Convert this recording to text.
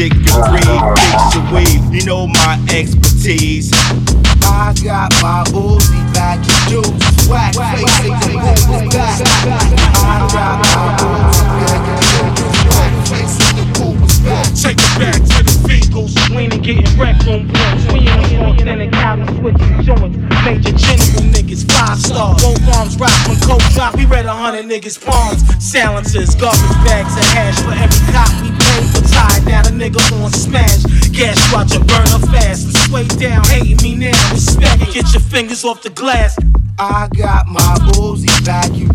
chick and read, fix a weave. You know my expertise. I got my Uzi back in juice. Whack, Whack. Take it back to the Beatles. We ain't getting wrecked on blunts. We ain't on authentic alley switching joints. Major general niggas, five star. Both arms rock when drop. We read a hundred niggas' palms. Silences, garbage bags, and hash off the glass. I got my boozy back, you